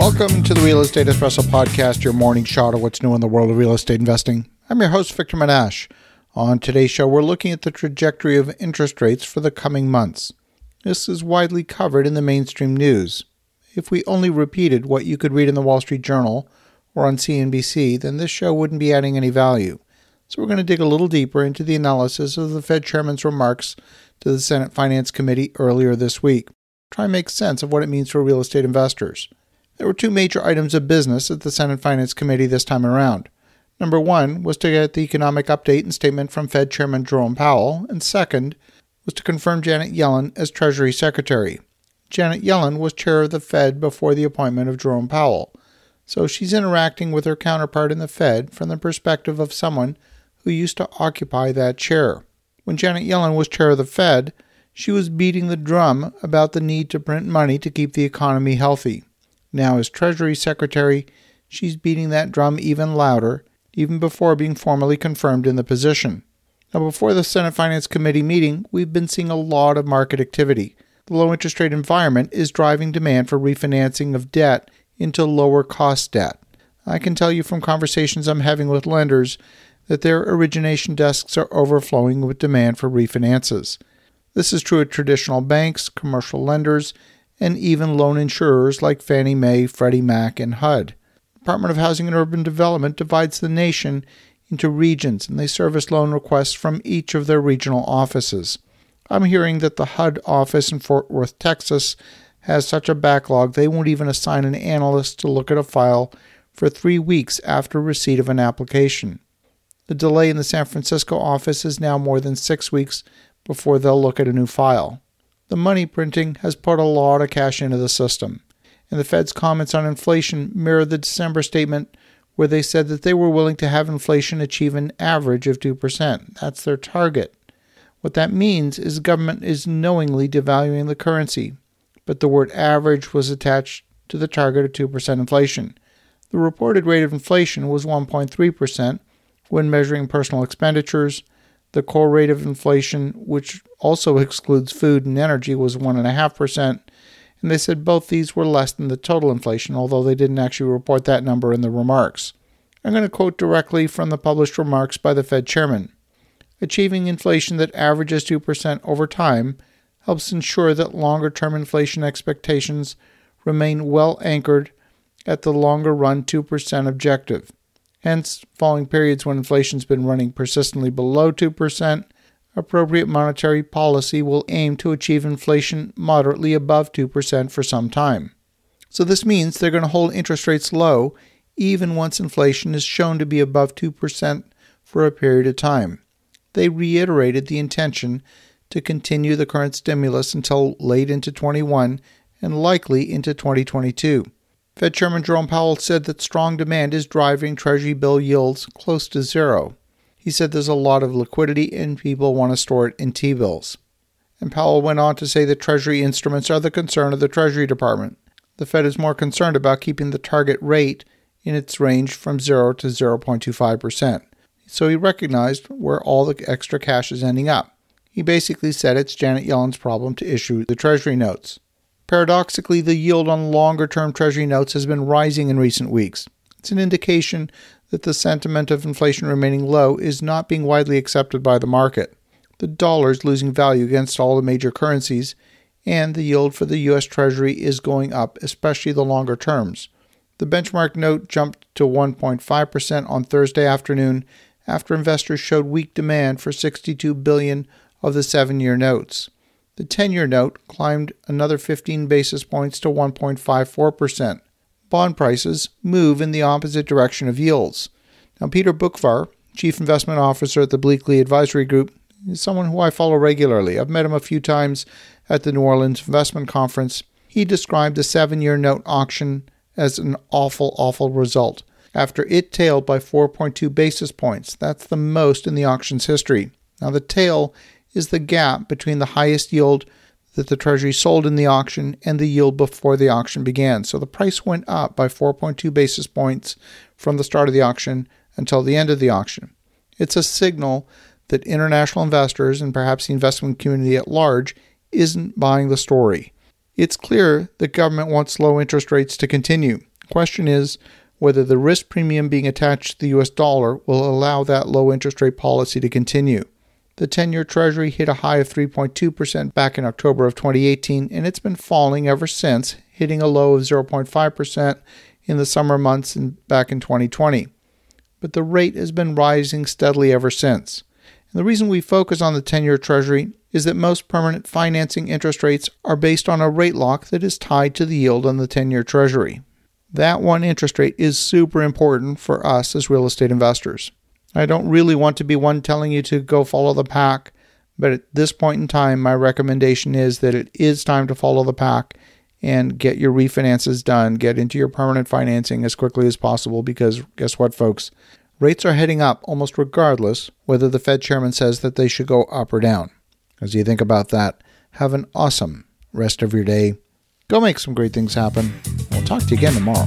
Welcome to the Real Estate Espresso Podcast, your morning shot of what's new in the world of real estate investing. I'm your host, Victor Menasce. On today's show, we're looking at the trajectory of interest rates for the coming months. This is widely covered in the mainstream news. If we only repeated what you could read in the Wall Street Journal or on CNBC, then this show wouldn't be adding any value. So we're going to dig a little deeper into the analysis of the Fed chairman's remarks to the Senate Finance Committee earlier this week. Try and make sense of what it means for real estate investors. There were two major items of business at the Senate Finance Committee this time around. Number one was to get the economic update and statement from Fed Chairman Jerome Powell, and second was to confirm Janet Yellen as Treasury Secretary. Janet Yellen was chair of the Fed before the appointment of Jerome Powell, so she's interacting with her counterpart in the Fed from the perspective of someone who used to occupy that chair. When Janet Yellen was chair of the Fed, she was beating the drum about the need to print money to keep the economy healthy. Now, as Treasury Secretary, she's beating that drum even louder, even before being formally confirmed in the position. Now, before the Senate Finance Committee meeting, we've been seeing a lot of market activity. The low interest rate environment is driving demand for refinancing of debt into lower cost debt. I can tell you from conversations I'm having with lenders that their origination desks are overflowing with demand for refinances. This is true at traditional banks, commercial lenders, and even loan insurers like Fannie Mae, Freddie Mac, and HUD. Department of Housing and Urban Development divides the nation into regions, and they service loan requests from each of their regional offices. I'm hearing that the HUD office in Fort Worth, Texas, has such a backlog they won't even assign an analyst to look at a file for three weeks after receipt of an application. The delay in the San Francisco office is now more than six weeks before they'll look at a new file the money printing has put a lot of cash into the system. And the Fed's comments on inflation mirror the December statement where they said that they were willing to have inflation achieve an average of 2%. That's their target. What that means is the government is knowingly devaluing the currency, but the word average was attached to the target of 2% inflation. The reported rate of inflation was 1.3% when measuring personal expenditures, the core rate of inflation, which also excludes food and energy, was 1.5%. And they said both these were less than the total inflation, although they didn't actually report that number in the remarks. I'm going to quote directly from the published remarks by the Fed chairman. Achieving inflation that averages 2% over time helps ensure that longer term inflation expectations remain well anchored at the longer run 2% objective. Hence, following periods when inflation's been running persistently below 2%, appropriate monetary policy will aim to achieve inflation moderately above 2% for some time. So this means they're going to hold interest rates low even once inflation is shown to be above 2% for a period of time. They reiterated the intention to continue the current stimulus until late into 21 and likely into 2022. Fed Chairman Jerome Powell said that strong demand is driving Treasury bill yields close to zero. He said there's a lot of liquidity and people want to store it in T bills. And Powell went on to say that Treasury instruments are the concern of the Treasury Department. The Fed is more concerned about keeping the target rate in its range from 0 to 0.25%. So he recognized where all the extra cash is ending up. He basically said it's Janet Yellen's problem to issue the Treasury notes. Paradoxically, the yield on longer term Treasury notes has been rising in recent weeks. It's an indication that the sentiment of inflation remaining low is not being widely accepted by the market. The dollar is losing value against all the major currencies, and the yield for the U.S. Treasury is going up, especially the longer terms. The benchmark note jumped to 1.5% on Thursday afternoon after investors showed weak demand for 62 billion of the 7-year notes. The 10 year note climbed another 15 basis points to 1.54%. Bond prices move in the opposite direction of yields. Now, Peter Boockvar, Chief Investment Officer at the Bleakley Advisory Group, is someone who I follow regularly. I've met him a few times at the New Orleans Investment Conference. He described the seven year note auction as an awful, awful result after it tailed by 4.2 basis points. That's the most in the auction's history. Now, the tail is the gap between the highest yield that the Treasury sold in the auction and the yield before the auction began. So the price went up by 4.2 basis points from the start of the auction until the end of the auction. It's a signal that international investors and perhaps the investment community at large isn't buying the story. It's clear that government wants low interest rates to continue. Question is whether the risk premium being attached to the US dollar will allow that low interest rate policy to continue. The 10 year Treasury hit a high of 3.2% back in October of 2018, and it's been falling ever since, hitting a low of 0.5% in the summer months and back in 2020. But the rate has been rising steadily ever since. And the reason we focus on the 10 year Treasury is that most permanent financing interest rates are based on a rate lock that is tied to the yield on the 10 year Treasury. That one interest rate is super important for us as real estate investors. I don't really want to be one telling you to go follow the pack, but at this point in time, my recommendation is that it is time to follow the pack and get your refinances done, get into your permanent financing as quickly as possible because guess what, folks? Rates are heading up almost regardless whether the Fed chairman says that they should go up or down. As you think about that, have an awesome rest of your day. Go make some great things happen. We'll talk to you again tomorrow.